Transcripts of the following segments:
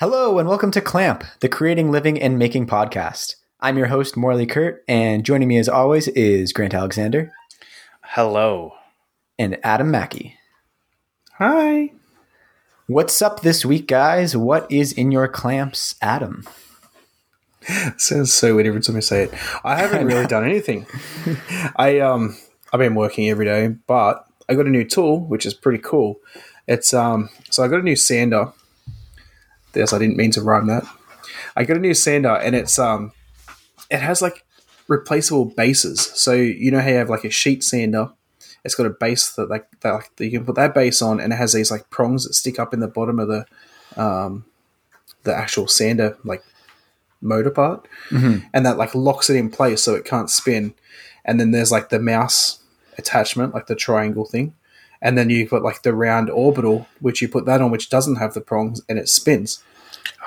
Hello, and welcome to Clamp, the Creating, Living, and Making podcast. I'm your host, Morley Kurt, and joining me as always is Grant Alexander Hello. and Adam Mackey. Hi. What's up this week, guys? What is in your clamps, Adam? Sounds so weird every time I say it. I haven't really done anything. I um I've been working every day, but I got a new tool which is pretty cool. It's um so I got a new sander. Yes, I didn't mean to rhyme that. I got a new sander and it's um it has like replaceable bases. So you know how you have like a sheet sander. It's got a base that like that, like, that you can put that base on, and it has these like prongs that stick up in the bottom of the um the actual sander like motor part, and that like locks it in place so it can't spin. And then there's like the mouse attachment, like the triangle thing, and then you've got like the round orbital, which you put that on, which doesn't have the prongs, and it spins.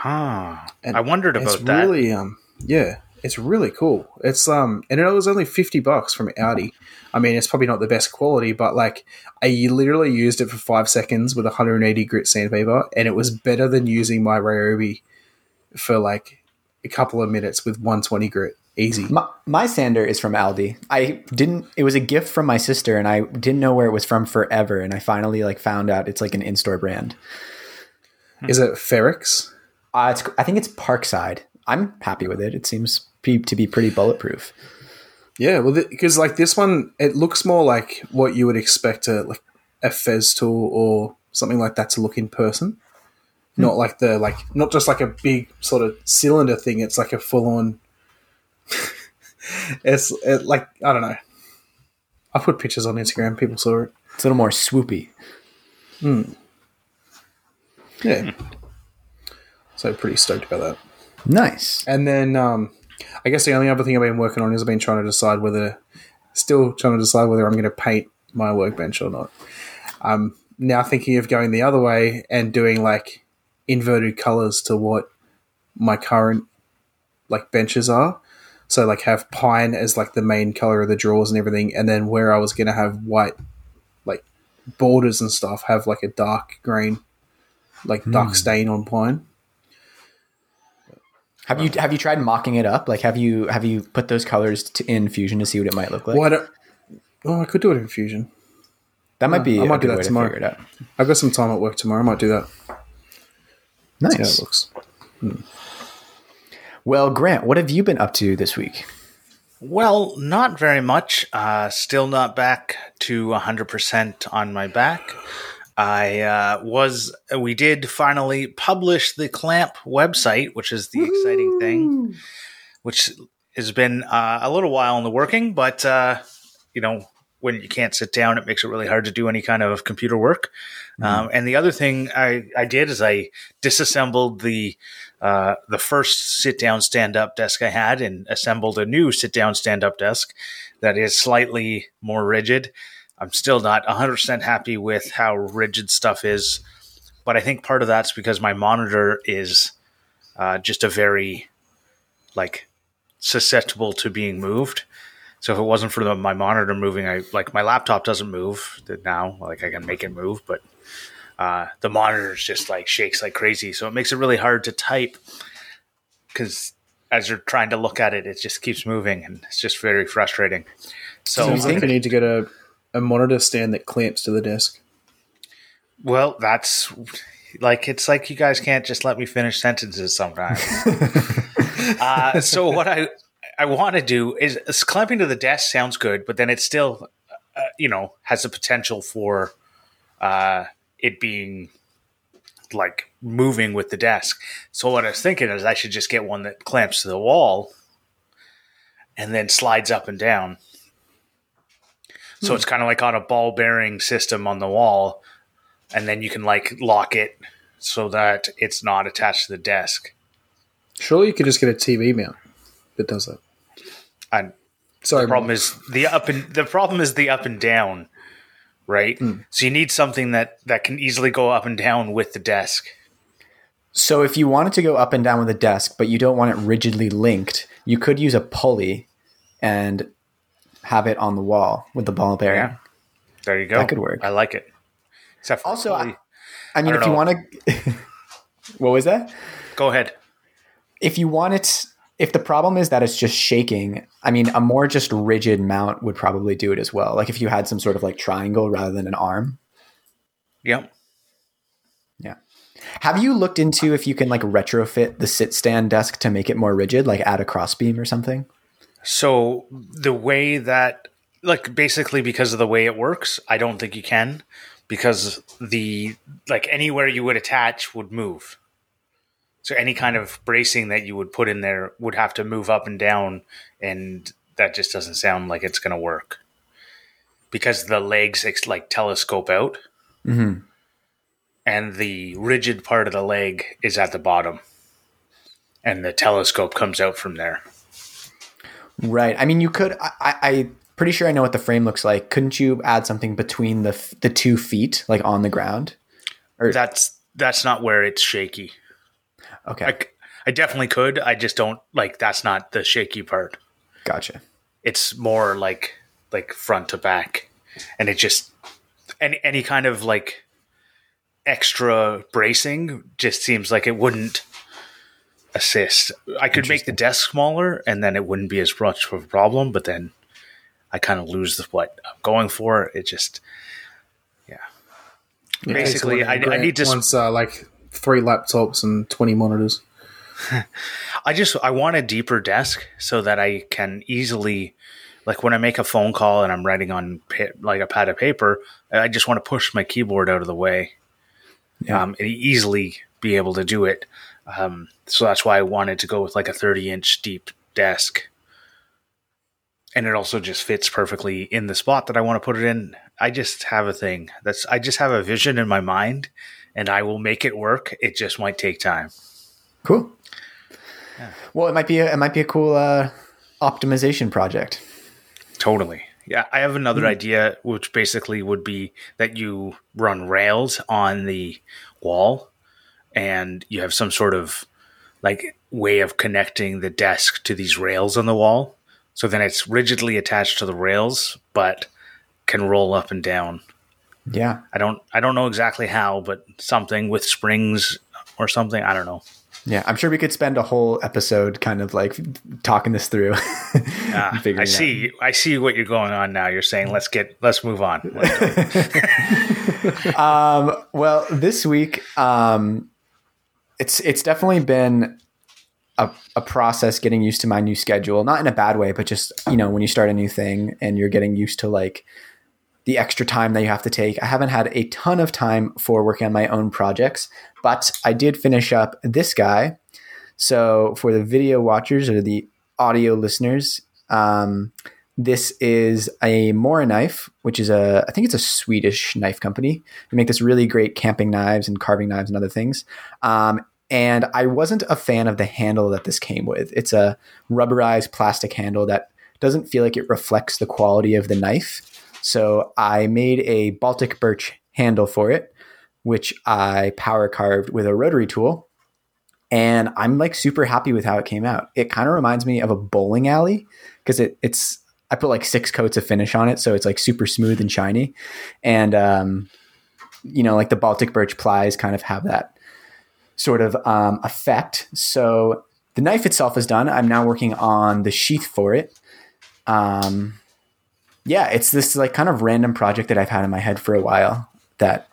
Ah, And I wondered it's about that. really um yeah it's really cool. It's um and it was only 50 bucks from Aldi. I mean it's probably not the best quality but like i literally used it for five seconds with 180 grit sandpaper and it was better than using my ryobi for like a couple of minutes with 120 grit easy My, my sander is from Aldi. I didn't. It was a gift from my sister, and I didn't know where it was from forever. And I finally like found out it's like an in-store brand. is it ferrex Uh, it's, I think it's Parkside. I'm happy with it. It seems pe- to be pretty bulletproof. yeah well because like this one it looks more like what you would expect a like a Festool or something like that to look in person not like the like not just like a big sort of cylinder thing it's like a full-on it's it, like i don't know. I put pictures on instagram people saw it. It's a little more swoopy. yeah. So pretty stoked about that. Nice. and then um i guess the only other thing i've been working on is i've been trying to decide whether still trying to decide whether i'm going to paint my workbench or not. I'm now thinking of going the other way and doing like inverted colors to what my current like benches are so like have pine as like the main color of the drawers and everything and then where i was going to have white like borders and stuff have like a dark green like dark hmm. stain on pine Have you have you tried mocking it up? Like have you have you put those colors to, in Fusion to see what it might look like? well, I don't, oh i could do it in fusion that might be uh, I might do good that way to tomorrow. figure it out. I've got some time at work tomorrow. I might do that. See how it Nice. looks. Hmm. Well, Grant, what have you been up to this week? Well, not very much. Uh, still not back to 100% on my back. I uh, was, we did finally publish the Clamp website, which is the exciting thing, which has been uh, a little while in the working, but, uh, you know, when you can't sit down, it makes it really hard to do any kind of computer work. Um, and the other thing I, I did is I disassembled the uh, the first sit down stand up desk I had and assembled a new sit down stand up desk that is slightly more rigid. I'm still not 100% happy with how rigid stuff is, but I think part of that's because my monitor is uh, just a very like susceptible to being moved. So if it wasn't for the, my monitor moving, I like my laptop doesn't move now. Like I can make it move, but uh, the monitor just like shakes like crazy. So it makes it really hard to type because as you're trying to look at it, it just keeps moving, and it's just very frustrating. So, Sounds think I need to get a, a monitor stand that clamps to the desk. well, that's like it's like you guys can't just let me finish sentences sometimes. uh, so what I I want to do is, is clamping to the desk sounds good, but then it still uh, you know has the potential for uh, it being like moving with the desk. So what I was thinking is I should just get one that clamps to the wall and then slides up and down. So hmm. it's kind of like on a ball bearing system on the wall, and then you can like lock it so that it's not attached to the desk. Surely you could just get a TV mount that does that. And Sorry, the problem is the up and the problem is the up and down, right? Hmm. So you need something that that can easily go up and down with the desk. So if you wanted to go up and down with a desk, but you don't want it rigidly linked, you could use a pulley and have it on the wall with the ball bearing. Yeah. There you go. That could work. I like it. Except for Also, I- I mean, I if don't you want to, what was that? go ahead. If you want it, if the problem is that it's just shaking, I mean, a more just rigid mount would probably do it as well. Like if you had some sort of like triangle rather than an arm. Yep. Yeah. Have you looked into if you can like retrofit the sit stand desk to make it more rigid, like add a crossbeam or something? So the way that, like, basically because of the way it works, I don't think you can, because the like anywhere you would attach would move. So any kind of bracing that you would put in there would have to move up and down, and that just doesn't sound like it's going to work. Because the legs like telescope out, Mm-hmm. and the rigid part of the leg is at the bottom, and the telescope comes out from there. Right. I mean, you could. I, I, I'm pretty sure I know what the frame looks like. Couldn't you add something between the the two feet, like on the ground? Or- That's that's not where it's shaky. Okay, I definitely could. I just don't like. That's not the shaky part. gotcha. It's more like like front to back, and it just any any kind of like extra bracing just seems like it wouldn't assist. I could make the desk smaller, and then it wouldn't be as much of a problem. But then I kind of lose the, what I'm going for. It just yeah. Basically, I, I need to. Once uh, like three laptops and twenty monitors. I just I want a deeper desk so that I can easily like when I make a phone call and I'm writing on like a pad of paper, I just want to push my keyboard out of the way. Yeah. Um, and easily be able to do it. Um, so that's why I wanted to go with like a 30 inch deep desk. And it also just fits perfectly in the spot that I want to put it in. I just have a thing that's I just have a vision in my mind and I will make it work. It just might take time. Cool. Well, it might be a, it might be a cool uh, optimization project. Totally. Yeah, I have another idea, which basically would be that you run rails on the wall, and you have some sort of like way of connecting the desk to these rails on the wall. So then it's rigidly attached to the rails, but can roll up and down. Yeah. I don't I don't know exactly how, but something with springs or something. I don't know. Yeah, I'm sure we could spend a whole episode kind of like talking this through. Ah, I see. I see what you're going on now. You're saying let's get let's move on. Um, well, this week, um, it's it's definitely been a, a process getting used to my new schedule. Not in a bad way, but just you know when you start a new thing and you're getting used to like the extra time that you have to take. I haven't had a ton of time for working on my own projects, but I did finish up this guy. So for the video watchers or the audio listeners, um, this is a Mora knife, which is a I think it's a Swedish knife company. They make this really great camping knives and carving knives and other things. Um, and I wasn't a fan of the handle that this came with. It's a rubberized plastic handle that doesn't feel like it reflects the quality of the knife. So I made a Baltic birch handle for it, which I power carved with a rotary tool. And I'm like super happy with how it came out. It kind of reminds me of a bowling alley because it, it's I put like six coats of finish on it, so it's like super smooth and shiny. And um, you know, like the Baltic birch plies kind of have that sort of um, effect. So the knife itself is done. I'm now working on the sheath for it. Um, yeah, it's this like kind of random project that I've had in my head for a while that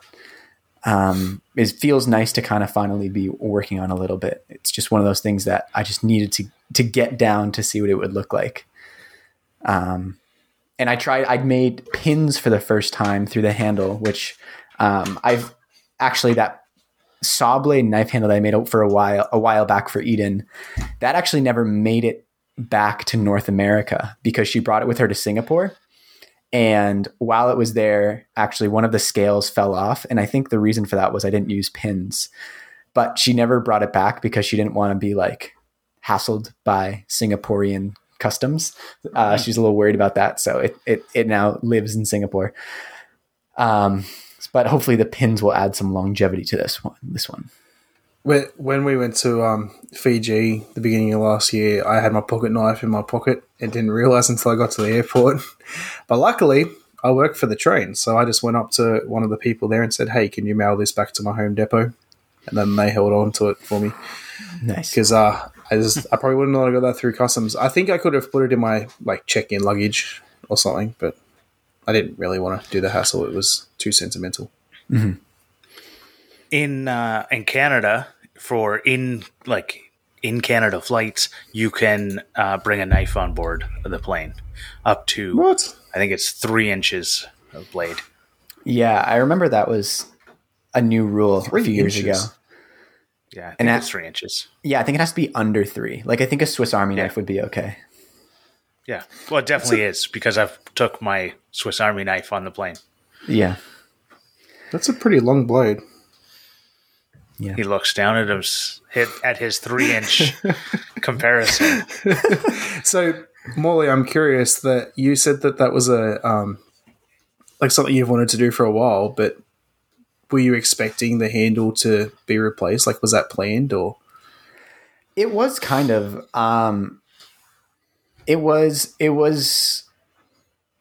um, feels nice to kind of finally be working on a little bit. It's just one of those things that I just needed to to get down to see what it would look like. Um, and I tried. I made pins for the first time through the handle, which um, I've actually that saw blade knife handle that I made for a while a while back for Eden. That actually never made it back to North America because she brought it with her to Singapore. And while it was there, actually one of the scales fell off. And I think the reason for that was I didn't use pins. But she never brought it back because she didn't want to be like hassled by Singaporean customs. Uh, she's a little worried about that. So it, it, it now lives in Singapore. Um, but hopefully the pins will add some longevity to this one. This one. When when we went to um, Fiji the beginning of last year, I had my pocket knife in my pocket and didn't realize until I got to the airport. But luckily, I work for the train, so I just went up to one of the people there and said, "Hey, can you mail this back to my home depot?" And then they held on to it for me Nice. because uh, I just I probably wouldn't have got that through customs. I think I could have put it in my like check-in luggage or something, but I didn't really want to do the hassle. It was too sentimental. In uh, in Canada for in like in Canada flights, you can uh, bring a knife on board the plane, up to What? I think it's three inches of blade. Yeah, I remember that was a new rule a few years ago. Yeah, I think And that's three inches. Yeah, I think it has to be under three. Like I think a Swiss Army knife would be okay. Yeah, well, it definitely is because I've took my Swiss Army knife on the plane. Yeah. That's a pretty long blade. He looks down at his hit at his three inch comparison. So, Morley, I'm curious that you said that that was a um, like something you've wanted to do for a while, but were you expecting the handle to be replaced? Like, was that planned or? It was kind of um it was it was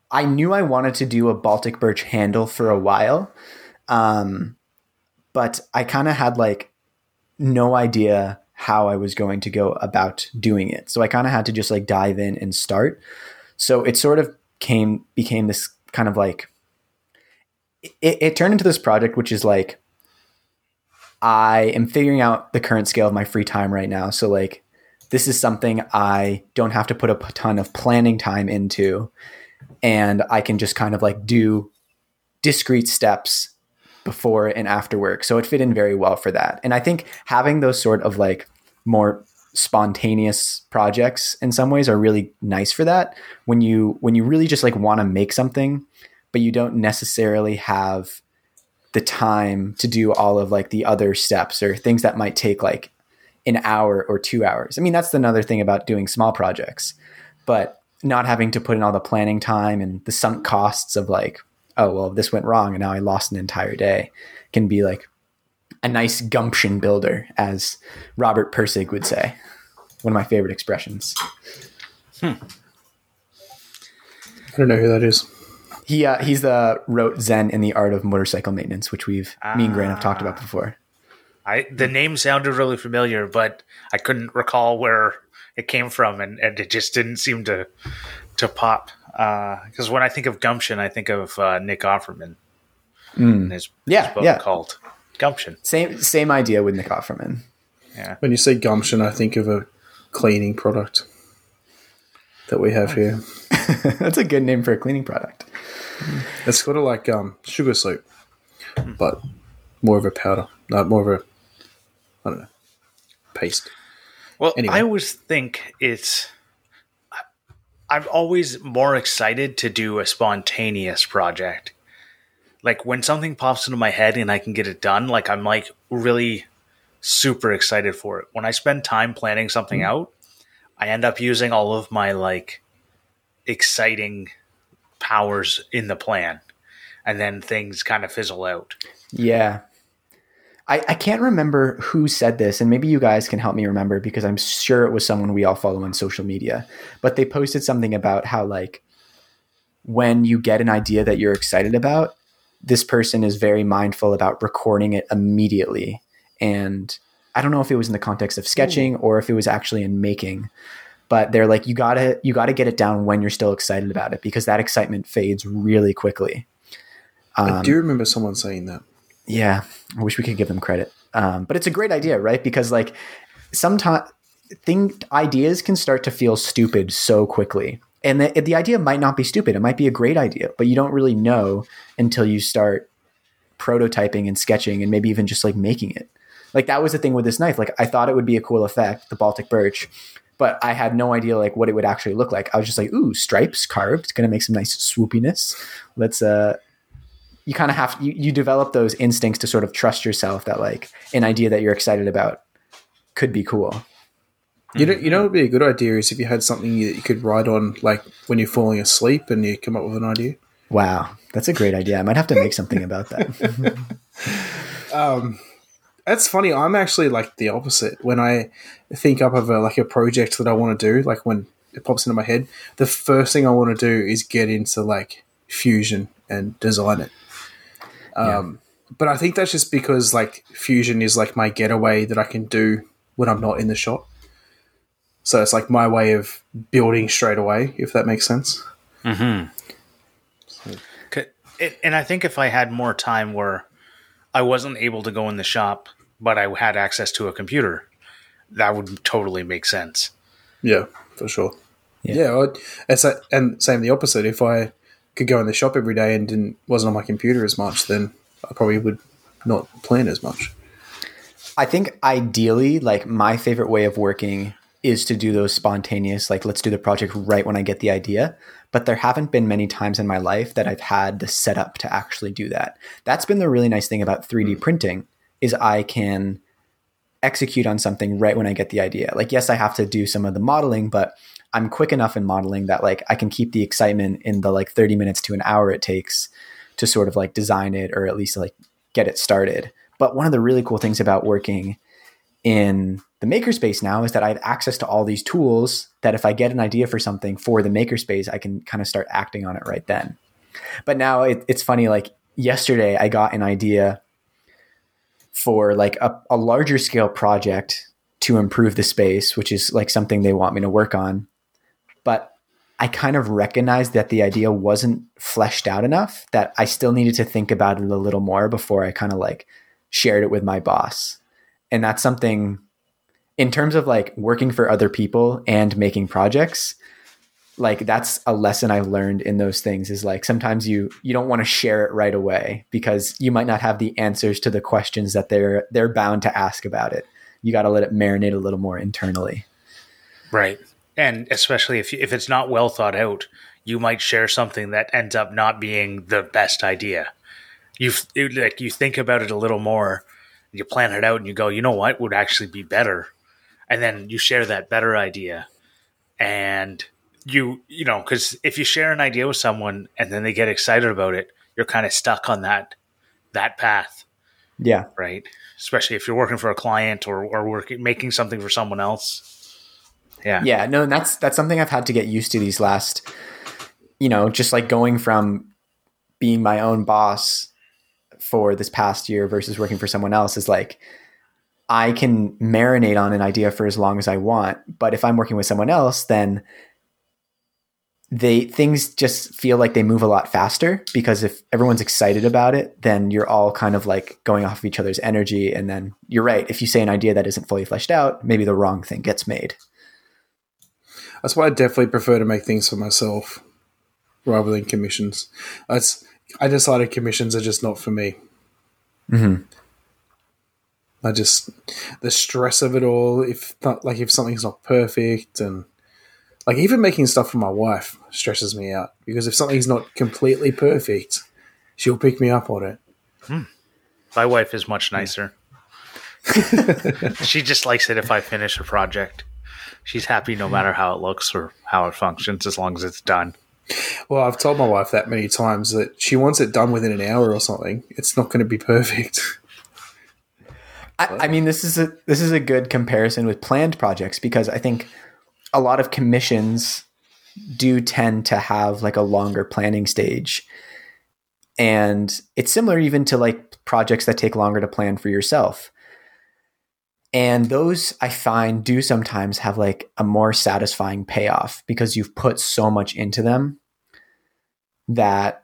I knew I wanted to do a Baltic birch handle for a while. Um but I kind of had like no idea how I was going to go about doing it. So I kind of had to just like dive in and start. So it sort of came became this kind of like it, it turned into this project which is like I am figuring out the current scale of my free time right now. So like this is something I don't have to put a ton of planning time into and I can just kind of like do discrete steps before and after work. So it fit in very well for that. And I think having those sort of like more spontaneous projects in some ways are really nice for that when you when you really just like want to make something but you don't necessarily have the time to do all of like the other steps or things that might take like an hour or two hours. I mean, that's another thing about doing small projects, but not having to put in all the planning time and the sunk costs of like, oh, well, this went wrong and now I lost an entire day can be like a nice gumption builder, as Robert Pirsig would say. One of my favorite expressions. I don't know who that is. He uh, he's the wrote Zen in the Art of Motorcycle Maintenance, which we've me and Grant have talked about before. I the name sounded really familiar, but I couldn't recall where it came from, and, and it just didn't seem to to pop. Because when I think of gumption, I think of uh, Nick Offerman and his, Yeah, his book yeah. called Gumption. Same same idea with Nick Offerman. Yeah. When you say gumption, I think of a cleaning product that we have here. That's a good name for a cleaning product. It's sort of like um, sugar soap, but more of a powder, not more of a, I don't know, paste. Well, Anyway. I always think it's. I'm always more excited to do a spontaneous project. Like when something pops into my head and I can get it done, like I'm like really super excited for it. When I spend time planning something hmm. out, I end up using all of my like exciting powers in the plan. And then things kind of fizzle out. Yeah. I, I can't remember who said this, and maybe you guys can help me remember because I'm sure it was someone we all follow on social media. But they posted something about how, like, when you get an idea that you're excited about, this person is very mindful about recording it immediately. And I don't know if it was in the context of sketching or if it was actually in making, but they're like, you gotta you gotta get it down when you're still excited about it because that excitement fades really quickly. I Um, do remember someone saying that. Yeah, I wish we could give them credit. Um, but it's a great idea, right? Because like sometimes thing ideas can start to feel stupid so quickly. And the, the idea might not be stupid. It might be a great idea, but you don't really know until you start prototyping and sketching and maybe even just like making it. Like that was the thing with this knife. Like I thought it would be a cool effect, the Baltic birch, but I had no idea like what it would actually look like. I was just like, ooh, stripes carved. It's gonna make some nice swoopiness. Let's uh you kind of have you, you develop those instincts to sort of trust yourself that like an idea that you're excited about could be cool. You know, you know, what would be a good idea is if you had something that you could write on, like when you're falling asleep, and you come up with an idea. Wow, that's a great idea. I might have to make something about that. Um, that's funny. I'm actually like the opposite. When I think up of a like a project that I want to do, like when it pops into my head, the first thing I want to do is get into like Fusion and design it. Um, But I think that's just because like Fusion is like my getaway that I can do when I'm not in the shop. So it's like my way of building straight away, if that makes sense. C- it- And I think if I had more time where I wasn't able to go in the shop, but I had access to a computer, that would totally make sense. Yeah, for sure. Yeah. Yeah, it's a, and same the opposite. If I could go in the shop every day and didn't wasn't on my computer as much, then I probably would not plan as much. I think ideally, like my favorite way of working is to do those spontaneous, like let's do the project right when I get the idea. But there haven't been many times in my life that I've had the setup to actually do that. That's been the really nice thing about 3D hmm. printing is I can execute on something right when I get the idea. Like yes, I have to do some of the modeling, but I'm quick enough in modeling that like I can keep the excitement in the like 30 minutes to an hour it takes to sort of like design it or at least like get it started. But one of the really cool things about working in the makerspace now is that I have access to all these tools that if I get an idea for something for the makerspace, I can kind of start acting on it right then. But now it, it's funny, like yesterday I got an idea for like a, a larger scale project to improve the space, which is like something they want me to work on. I kind of recognized that the idea wasn't fleshed out enough that I still needed to think about it a little more before I kind of like shared it with my boss. And that's something in terms of like working for other people and making projects like that's a lesson I've learned in those things is like sometimes you you don't want to share it right away because you might not have the answers to the questions that they're they're bound to ask about it. You got to let it marinate a little more internally. Right. And especially if, you, if it's not well thought out, you might share something that ends up not being the best idea. You like you think about it a little more, you plan it out, and you go, you know what would actually be better, and then you share that better idea, and you you know because if you share an idea with someone and then they get excited about it, you're kind of stuck on that that path, Yeah. right? Especially if you're working for a client or or working making something for someone else. Yeah. Yeah, no, and that's that's something I've had to get used to these last you know, just like going from being my own boss for this past year versus working for someone else is like I can marinate on an idea for as long as I want, but if I'm working with someone else then they things just feel like they move a lot faster because if everyone's excited about it, then you're all kind of like going off of each other's energy and then you're right, if you say an idea that isn't fully fleshed out, maybe the wrong thing gets made. That's why I definitely prefer to make things for myself rather than commissions. That's I decided commissions are just not for me. Mhm. I just the stress of it all. If not, like if something's not perfect, and like even making stuff for my wife stresses me out because if something's not completely perfect, she'll pick me up on it. My wife is much nicer. she just likes it if I finish a project. She's happy no matter how it looks or how it functions as long as it's done. Well, I've told my wife that many times that she wants it done within an hour or something. It's not going to be perfect. I, I mean, this is a this is a good comparison with planned projects because I think a lot of commissions do tend to have like a longer planning stage, and it's similar even to like projects that take longer to plan for yourself. And those I find do sometimes have like a more satisfying payoff because you've put so much into them that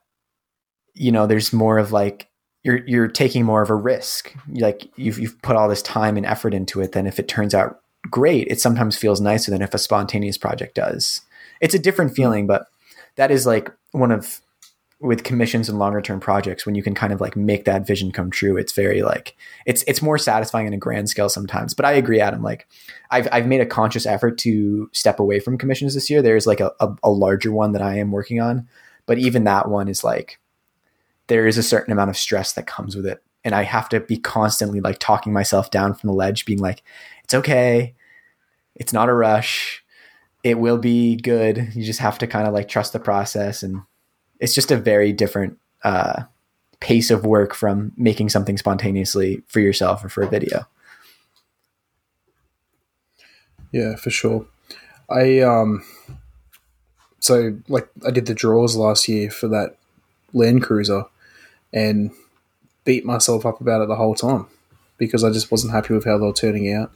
you know there's more of like you're you're taking more of a risk. Like you've you've put all this time and effort into it. than if it turns out great, it sometimes feels nicer than if a spontaneous project does. It's a different feeling, but that is like one of with commissions and longer term projects when you can kind of like make that vision come true. It's very like it's it's more satisfying in a grand scale sometimes. But I agree, Adam. Like I've I've made a conscious effort to step away from commissions this year. There's like a, a, a larger one that I am working on, but even that one is like there is a certain amount of stress that comes with it. And I have to be constantly like talking myself down from the ledge, being like, it's okay. It's not a rush. It will be good. You just have to kind of like trust the process. And it's just a very different uh, pace of work from making something spontaneously for yourself or for a video. Yeah, for sure. I um so like I did the draws last year for that Land Cruiser and beat myself up about it the whole time because I just wasn't happy with how they were turning out.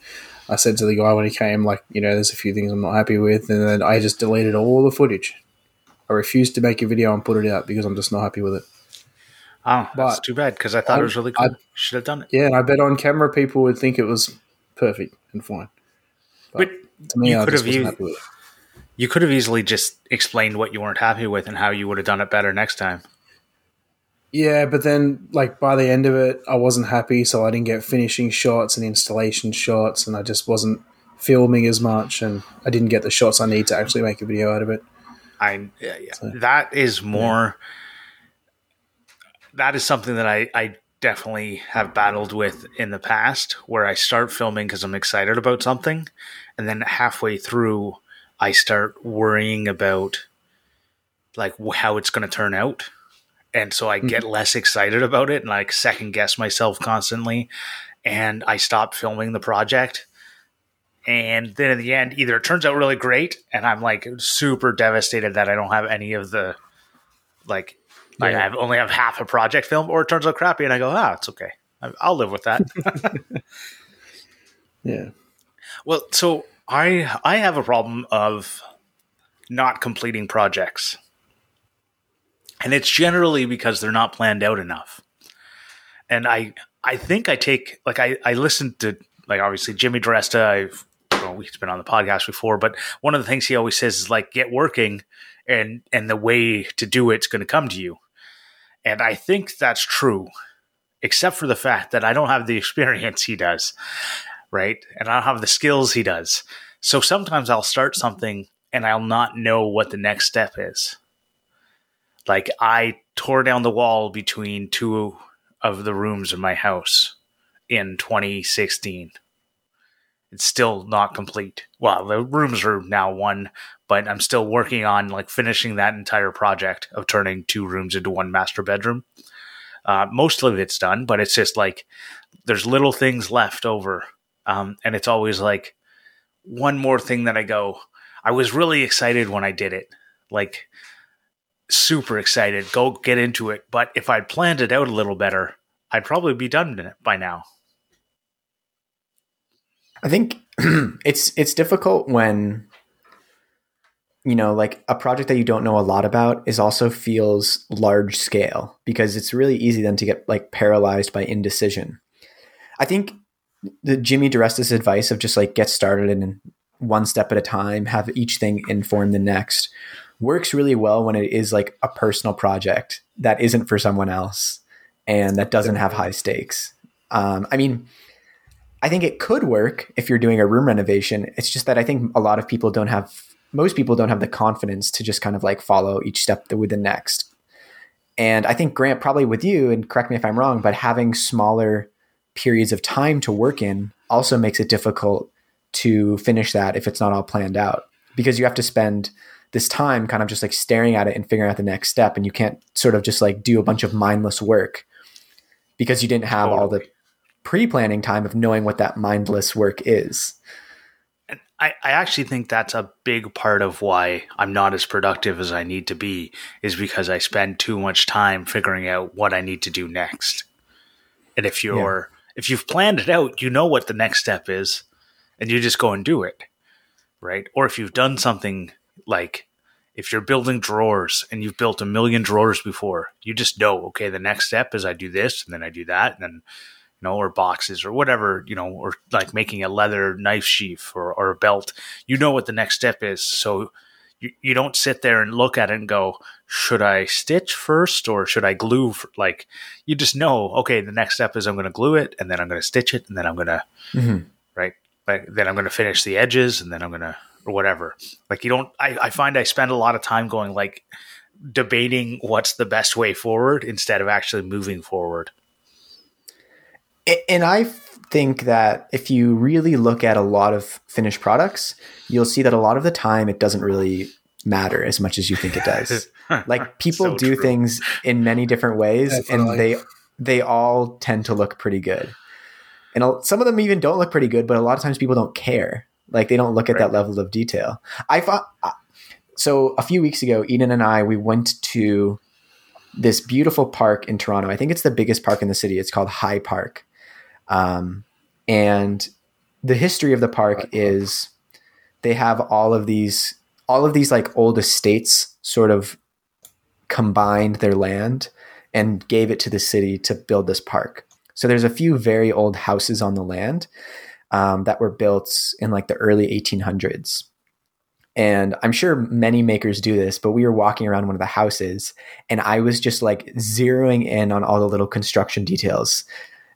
I said to the guy when he came, like, you know, there's a few things I'm not happy with, and then I just deleted all the footage. I refused to make a video and put it out because I'm just not happy with it. Oh, that's But too bad because I thought I- it was really I- Should have done it. Yeah, and I bet on camera people would think it was perfect and fine. But To me, You I could have wasn't used- happy with it. you could have easily just explained what you weren't happy with and how you would have done it better next time. Yeah, but then like by the end of it, I wasn't happy, so I didn't get finishing shots and installation shots, and I just wasn't filming as much, and I didn't get the shots I need to actually make a video out of it. I yeah, yeah. that is more. That is something that I I definitely have battled with in the past, where I start filming because I'm excited about something, and then halfway through, I start worrying about like how it's going to turn out. And so I get mm-hmm. less excited about it and like second guess myself constantly. And I stop filming the project. And then in the end, either it turns out really great and I'm like super devastated that I don't have any of the like like I have only have half a project film, or it turns out crappy and I go, ah, it's okay. I- I'll live with that. Yeah, well, so I I have a problem of not completing projects. And it's generally because they're not planned out enough. And I I think I take like I I listened to like obviously Jimmy DeResta. I've well, he's been on the podcast before, but one of the things he always says is like get working, and and the way to do it's going to come to you. And I think that's true, except for the fact that I don't have the experience he does, right? And I don't have the skills he does. So sometimes I'll start something and I'll not know what the next step is. Like I tore down the wall between two of the rooms in my house in 2016. It's still not complete. Well, the rooms are now one, but I'm still working on like finishing that entire project of turning two rooms into one master bedroom. Uh, most of it's done, but it's just like there's little things left over, um, and it's always like one more thing that I go. I was really excited when I did it, like super excited. Go get into it. But if I'd planned it out a little better, I'd probably be done by now. I think it's it's difficult when you know like a project that you don't know a lot about is also feels large scale because it's really easy then to get like paralyzed by indecision. I think the Jimmy DeResta's advice of just like get started and one step at a time, have each thing inform the next works really well when it is like a personal project that isn't for someone else and that doesn't have high stakes. Um, I mean, I think it could work if you're doing a room renovation. It's just that I think a lot of people don't have, most people don't have the confidence to just kind of like follow each step with the next. And I think Grant, probably with you, and correct me if I'm wrong, but having smaller periods of time to work in also makes it difficult to finish that if it's not all planned out because you have to spend this time kind of just like staring at it and figuring out the next step and you can't sort of just like do a bunch of mindless work because you didn't have all the pre-planning time of knowing what that mindless work is And I, I actually think that's a big part of why I'm not as productive as I need to be, is because I spend too much time figuring out what I need to do next. And if you're if you've planned it out, you know what the next step is, and you just go and do it. Right? Or if you've done something like if you're building drawers and you've built a million drawers before, you just know, okay, the next step is I do this and then I do that and then you know, or boxes or whatever, you know, or like making a leather knife sheath or, or a belt. You know what the next step is. So you, you don't sit there and look at it and go, should I stitch first or should I glue? For, like, you just know, okay, the next step is I'm going to glue it and then I'm going to stitch it and then I'm going to, Mhm. right? Like, then I'm going to finish the edges and then I'm going to, or whatever. Like, you don't, I, I find I spend a lot of time going, like, debating what's the best way forward instead of actually moving forward. A- and i think that if you really look at a lot of finished products you'll see that a lot of the time it doesn't really matter as much as you think it does like people So do true. things in many different ways Definitely. and they they all tend to look pretty good and some of them even don't look pretty good but a lot of times people don't care like they don't look at that level of detail i thought uh, so a few weeks ago eden and i we went to this beautiful park in Toronto. I think it's the biggest park in the city. It's called High Park. Um, and the history of the park is they have all of these all of these like old estates sort of combined their land and gave it to the city to build this park. So there's a few very old houses on the land um, that were built in like the early 1800s. And I'm sure many makers do this, but we were walking around one of the houses and I was just like zeroing in on all the little construction details,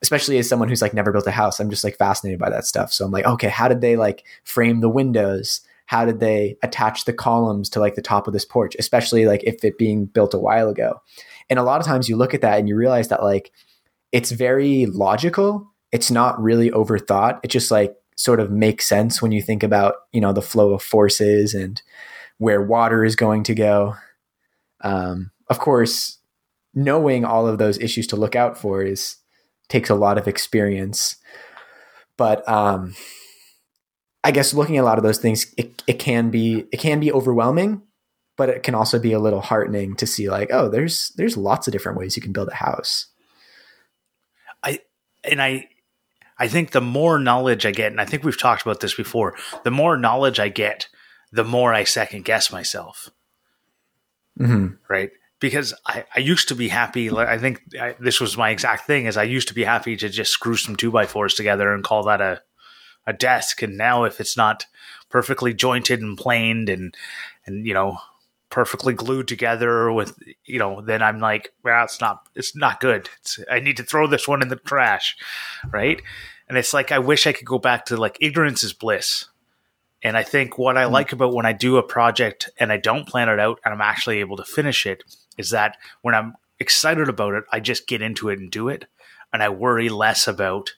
especially as someone who's like never built a house. I'm just like fascinated by that stuff. So I'm like, okay, how did they like frame the windows? How did they attach the columns to like the top of this porch, especially like if it being built a while ago? And a lot of times you look at that and you realize that like it's very logical. It's not really overthought. It just like sort of makes sense when you think about you know the flow of forces and where water is going to go. Um, of course, knowing all of those issues to look out for is takes a lot of experience. But um, I guess looking at a lot of those things, it, it can be it can be overwhelming, but it can also be a little heartening to see like, oh, there's there's lots of different ways you can build a house. I and I I think the more knowledge I get, and I think we've talked about this before, the more knowledge I get, the more I second guess myself. Mm-hmm. Right. Because I, I used to be happy. I think I, this was my exact thing is I used to be happy to just screw some two by fours together and call that a, a desk. And now if it's not perfectly jointed and planed and, and, you know, perfectly glued together with you know then i'm like well it's not it's not good it's, i need to throw this one in the trash right and it's like i wish i could go back to like ignorance is bliss and i think what i mm. like about when i do a project and i don't plan it out and i'm actually able to finish it is that when i'm excited about it i just get into it and do it and i worry less about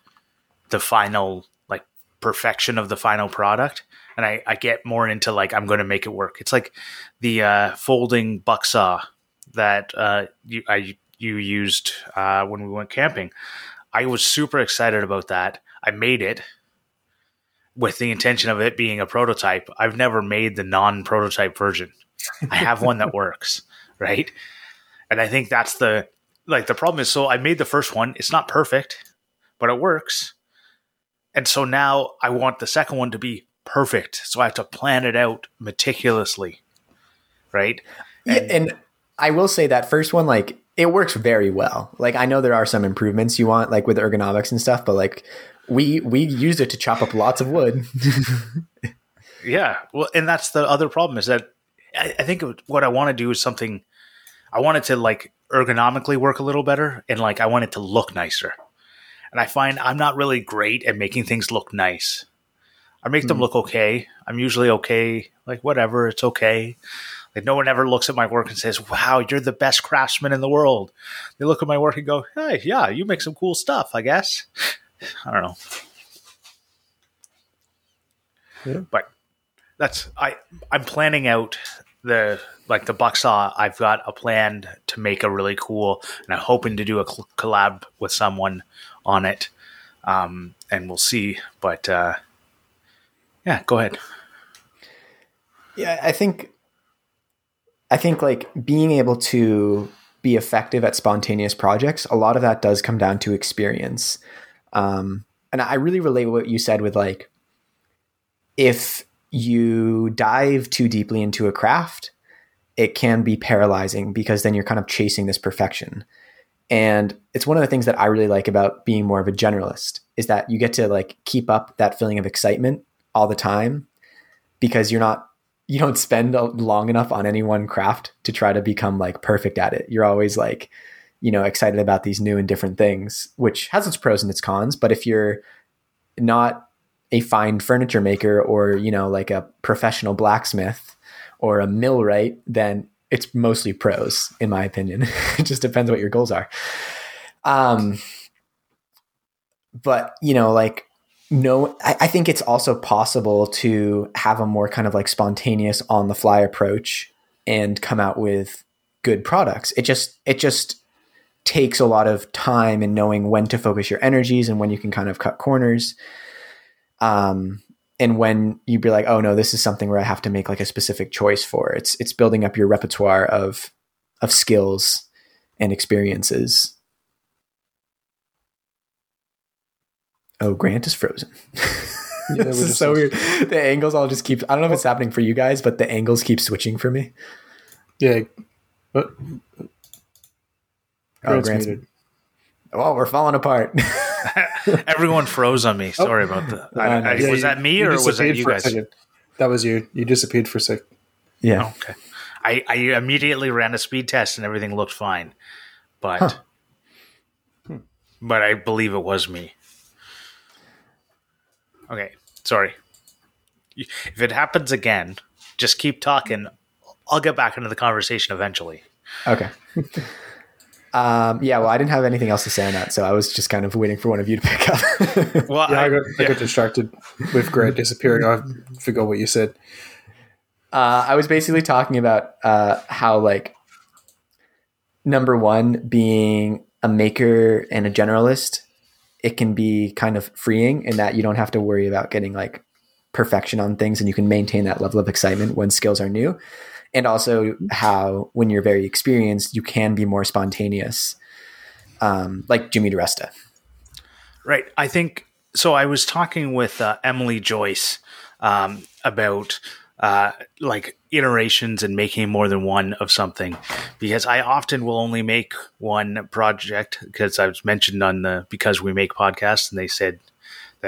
the final like perfection of the final product and I, I get more into like I'm going to make it work. It's like the uh, folding buck saw that uh, you I you used uh, when we went camping. I was super excited about that. I made it with the intention of it being a prototype. I've never made the non-prototype version. I have one that works, right? And I think that's the like the problem is so I made the first one. It's not perfect, but it works. And so now I want the second one to be perfect. So I have to plan it out meticulously. Right. And, yeah, and I will say that first one, like, it works very well. Like, I know there are some improvements you want, like with ergonomics and stuff, but like, we we used it to chop up lots of wood. yeah, well, and that's the other problem is that I, I think what I want to do is something. I want it to like ergonomically work a little better, and like I want it to look nicer. And I find I'm not really great at making things look nice. I make mm-hmm. them hmm. look okay. I'm usually okay. Like whatever, it's okay. Like no one ever looks at my work and says, "Wow, you're the best craftsman in the world." They look at my work and go, "Hey, yeah, you make some cool stuff, I guess." I don't know. Yeah. But that's I I'm planning out the like the buck saw. I've got a plan to make a really cool, and I'm hoping to do a collab with someone on it. Um, and we'll see. But uh, yeah, go ahead. Yeah, I think I think like being able to be effective at spontaneous projects, a lot of that does come down to experience. Um, and I really relate what you said with like if you dive too deeply into a craft, it can be paralyzing because then you're kind of chasing this perfection. And it's one of the things that I really like about being more of a generalist is that you get to like keep up that feeling of excitement all the time because you're not you don't spend long enough on any one craft to try to become like perfect at it. You're always like, you know, excited about these new and different things, which has its pros and its cons. But if you're not a fine furniture maker or, you know, like a professional blacksmith or a millwright, then it's mostly pros, in my opinion. it just depends what your goals are. Um, but you know, like no, I, I, think it's also possible to have a more kind of like spontaneous on the fly approach and come out with good products. It just it just takes a lot of time and knowing when to focus your energies and when you can kind of cut corners. Um, and when you'd be like, oh no, this is something where I have to make like a specific choice for. It's it's building up your repertoire of of skills and experiences. Oh, Grant is frozen. Yeah, this is so weird. The angles all just keep. I don't know if it's happening for you guys, but the angles keep switching for me. Yeah. But Oh, Grant's Grant's, oh, we're falling apart. Everyone froze on me. Sorry about that. I, Uh, no, I- yeah, was you- that me or was that you guys? That was you. You disappeared for a sec. yeah. Okay. I, I immediately ran a speed test and everything looked fine, but Huh. Hmm. but I believe it was me. Okay, sorry. If it happens again, just keep talking. I'll get back into the conversation eventually. Okay. um, yeah. Well, I didn't have anything else to say on that, so I was just kind of waiting for one of you to pick up. Well, Yeah, I, I, got, I got distracted with Grant disappearing. I forgot what you said. Uh, I was basically talking about uh, how, like, number one, being a maker and a generalist, it can be kind of freeing in that you don't have to worry about getting like perfection on things and you can maintain that level of excitement when skills are new. And also, how when you're very experienced, you can be more spontaneous, um, like Jimmy DeResta. Right. I think so. I was talking with uh, Emily Joyce um, about uh, like iterations and making more than one of something because I often will only make one project because I was mentioned on the because we make podcasts and they said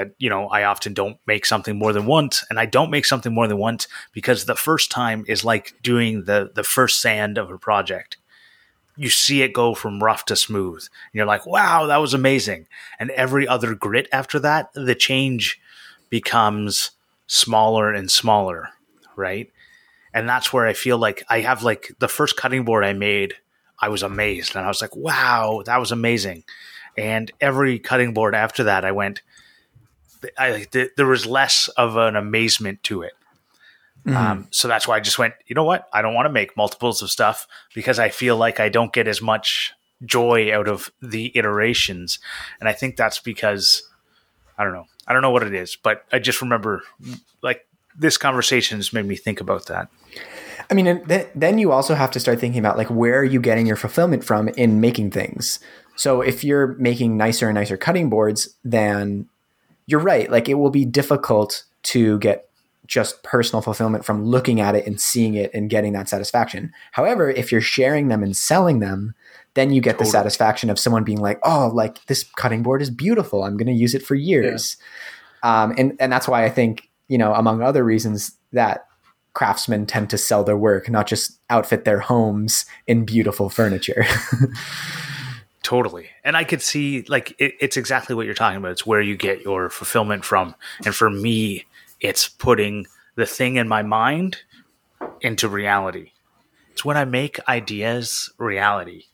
that you know I often don't make something more than once and I don't make something more than once because the first time is like doing the the first sand of a project you see it go from rough to smooth. And you're like, wow, that was amazing. And every other grit after that, the change becomes smaller and smaller, right? And that's where I feel like I have like the first cutting board I made, I was amazed. And I was like, wow, that was amazing. And every cutting board after that, I went, I, th- there was less of an amazement to it. Um, so that's why I just went, you know what? I don't want to make multiples of stuff because I feel like I don't get as much joy out of the iterations. And I think that's because I don't know. I don't know what it is, but I just remember like this conversation has made me think about that. I mean, th- then you also have to start thinking about like where are you getting your fulfillment from in making things. So if you're making nicer and nicer cutting boards, then you're right. Like it will be difficult to get just personal fulfillment from looking at it and seeing it and getting that satisfaction. However, if you're sharing them and selling them, then you get the satisfaction of someone being like, "Oh, like this cutting board is beautiful. I'm going to use it for years." Um, and and that's why I think you know, among other reasons, that craftsmen tend to sell their work, not just outfit their homes in beautiful furniture. Totally. And I could see like it, it's exactly what you're talking about. It's where you get your fulfillment from. And for me, it's putting the thing in my mind into reality. It's when I make ideas reality.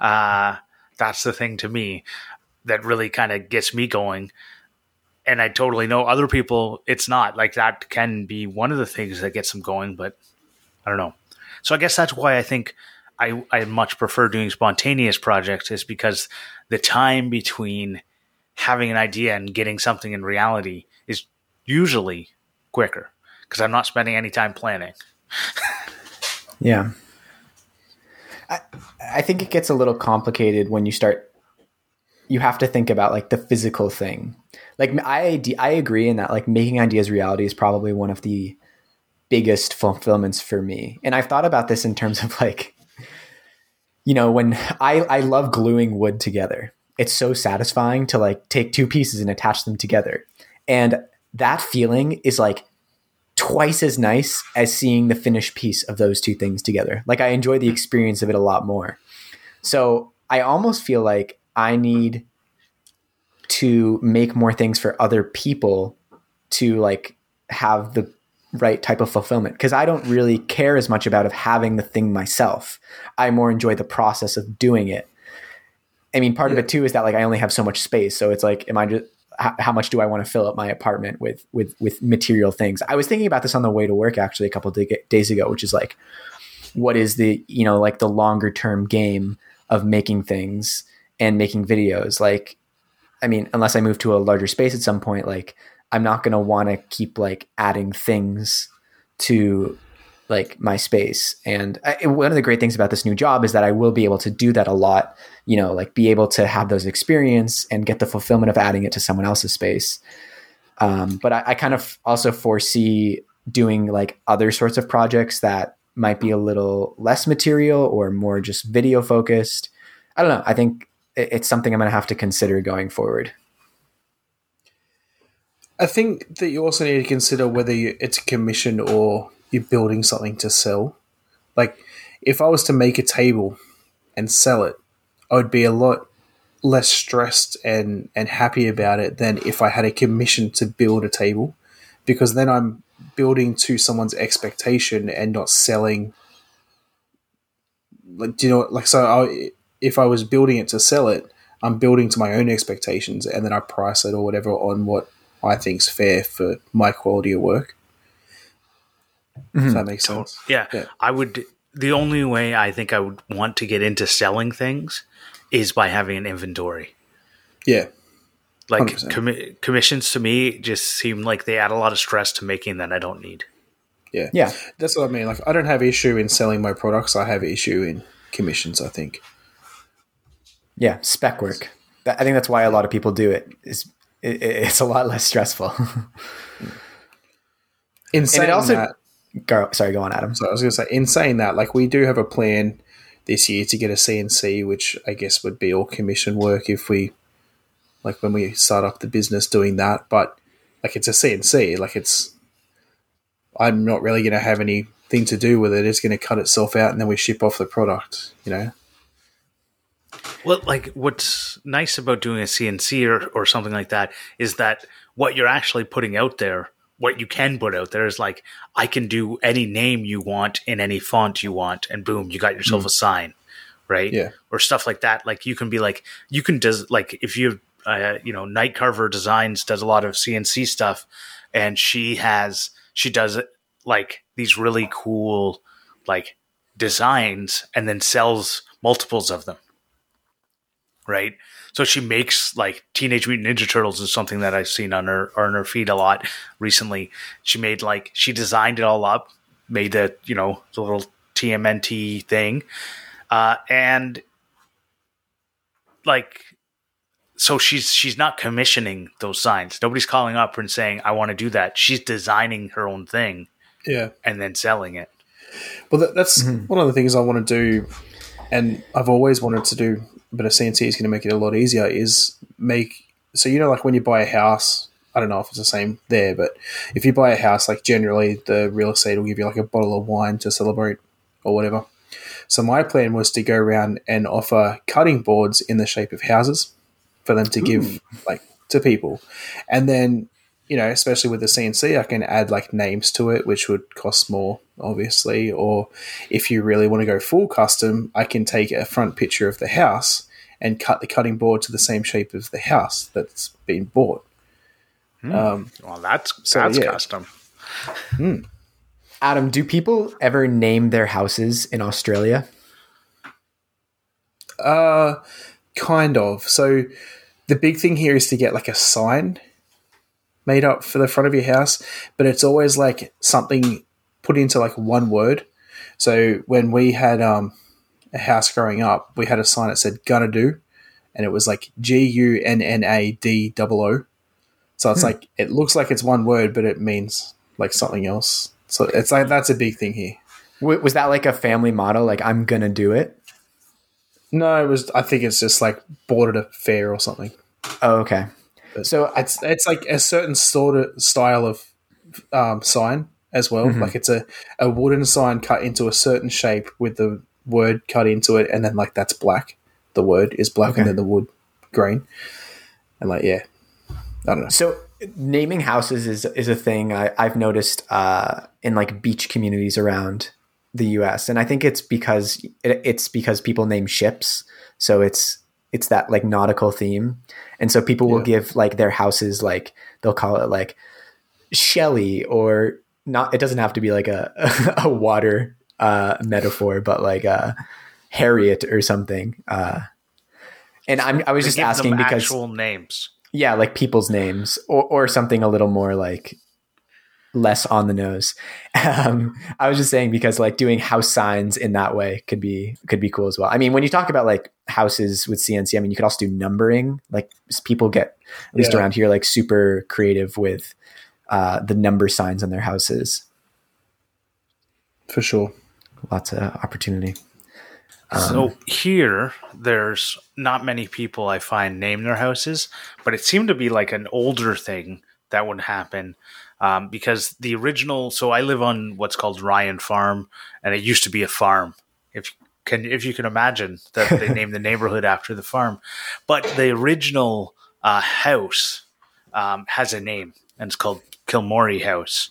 Uh, that's the thing to me that really kind of gets me going. And I totally know other people, it's not like that can be one of the things that gets them going, but I don't know. So I guess that's why I think I, I much prefer doing spontaneous projects is because the time between having an idea and getting something in reality is usually quicker because I'm not spending any time planning. Yeah. I, I think it gets a little complicated when you start you have to think about like the physical thing. Like I I agree in that like making ideas reality is probably one of the biggest fulfillments for me. And I've thought about this in terms of like you know when I I love gluing wood together. It's so satisfying to like take two pieces and attach them together. And that feeling is like twice as nice as seeing the finished piece of those two things together. Like I enjoy the experience of it a lot more. So I almost feel like I need to make more things for other people to like have the right type of fulfillment because I don't really care as much about of having the thing myself. I more enjoy the process of doing it. I mean, part of it too is that like I only have so much space, so it's like, am I just how, how much do I want to fill up my apartment with with with material things? I was thinking about this on the way to work actually a couple of days ago, which is like, what is the you know like the longer term game of making things and making videos? Like, I mean, unless I move to a larger space at some point, like I'm not going to want to keep like adding things to like my space. And I, one of the great things about this new job is that I will be able to do that a lot. You know, like be able to have those experience and get the fulfillment of adding it to someone else's space. Um, but I, I kind of also foresee doing like other sorts of projects that might be a little less material or more just video focused. I don't know. I think it's something I'm going to have to consider going forward. I think that you also need to consider whether you, it's a commission or you're building something to sell. Like, if I was to make a table and sell it, I would be a lot less stressed and, and happy about it than if I had a commission to build a table, because then I'm building to someone's expectation and not selling. Like, do you know, like, so I, if I was building it to sell it, I'm building to my own expectations and then I price it or whatever on what I think's fair for my quality of work. Mm-hmm. If that makes sense. Yeah. yeah. I would the only way I think I would want to get into selling things is by having an inventory. Yeah. Like com- commissions to me just seem like they add a lot of stress to making that I don't need. Yeah. Yeah. That's what I mean. Like I don't have issue in selling my products. I have issue in commissions, I think. Yeah, spec work. I think that's why a lot of people do it. Is it, it's a lot less stressful. in saying also, that, go, sorry, go on, Adam. So I was going to say, in saying that, like we do have a plan this year to get a CNC, which I guess would be all commission work if we, like when we start up the business doing that. But like it's a CNC, like it's, I'm not really going to have anything to do with it. It's going to cut itself out, and then we ship off the product. You know. Well, like what's nice about doing a CNC or, or something like that is that what you're actually putting out there, what you can put out there is like, I can do any name you want in any font you want, and boom, you got yourself mm. a sign, right? Yeah. Or stuff like that. Like you can be like, you can does like if you, uh, you know, Night Carver Designs does a lot of CNC stuff, and she has she does it like these really cool like designs, and then sells multiples of them right? So she makes like Teenage Mutant Ninja Turtles is something that I've seen on her on her feed a lot recently. She made like she designed it all up, made the you know the little TMNT thing, uh, and like so she's she's not commissioning those signs. Nobody's calling up and saying I want to do that. She's designing her own thing, yeah, and then selling it. Well, that, that's mm-hmm. one of the things I want to do, and I've always wanted to do but a CNC is going to make it a lot easier. Is make so you know like when you buy a house. I don't know if it's the same there, but if you buy a house, like generally the real estate will give you like a bottle of wine to celebrate or whatever. So my plan was to go around and offer cutting boards in the shape of houses for them to give like to people, and then you know, especially with the CNC, I can add like names to it, which would cost more, obviously. Or if you really want to go full custom, I can take a front picture of the house and cut the cutting board to the same shape of the house that's been bought. Hmm. Um, well, that's so, that's yeah. custom. Hmm. Adam, do people ever name their houses in Australia? Uh, kind of. So the big thing here is to get like a sign made up for the front of your house, but it's always like something put into like one word. So when we had um, a house growing up, we had a sign that said "gonna do," and it was like G U N N A D O O. So it's hmm. like it looks like it's one word, but it means like something else. So it's like that's a big thing here. Was that like a family motto? Like I'm gonna do it. No, it was. I think it's just like bought at a fair or something. Oh, okay. But so it's it's like a certain sort of style of um, sign as well. Mm-hmm. Like it's a, a wooden sign cut into a certain shape with the word cut into it, and then like that's black. The word is black, okay. and then the wood green. And like yeah, I don't know. So naming houses is is a thing I, have noticed uh, in like beach communities around the U.S. and I think it's because it, it's because people name ships. So it's it's that like nautical theme and so people will give like their houses like they'll call it like Shelly or not. It doesn't have to be like a a water uh, metaphor, but like a Harriet or something. Uh, and I'm I was just asking because actual names. Yeah, like people's names or or something a little more like less on the nose. Um, I was just saying because like doing house signs in that way could be could be cool as well. I mean, when you talk about like houses with CNC, I mean, you could also do numbering. Like people get at least Yeah. around here like super creative with uh, the number signs on their houses. for sure. Lots of opportunity. so here, there's not many people I find name their houses, but it seemed to be like an older thing that would happen um, because the original. So I live on what's called Ryan Farm, and it used to be a farm. If you can, if you can imagine that they named the neighborhood after the farm, but the original uh, house um, has a name, and it's called Kilmorie House.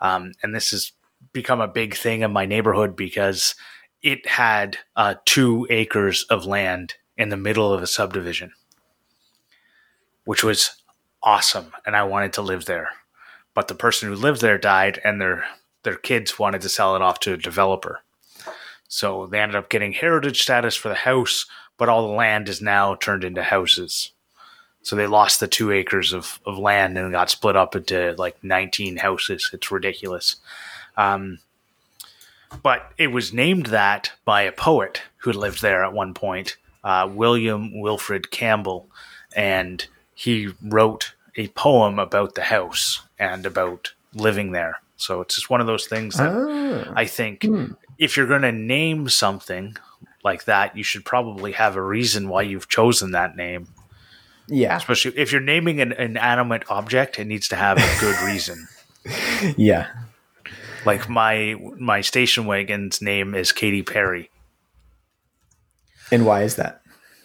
Um, and this has become a big thing in my neighborhood because it had uh, two acres of land in the middle of a subdivision, which was awesome, and I wanted to live there. But the person who lived there died, and their their kids wanted to sell it off to a developer. So they ended up getting heritage status for the house, but all the land is now turned into houses. So they lost the two acres of, of land and got split up into like 19 houses. It's ridiculous. Um, but it was named that by a poet who lived there at one point, uh, William Wilfred Campbell, and he wrote a poem about the house and about living there. So it's just one of those things that Oh. I think if you're going to name something like that, you should probably have a reason why you've chosen that name. Yeah, Especially if you're naming an inanimate object, it needs to have a good reason. yeah. Like my my station wagon's name is Katy Perry. And why is that?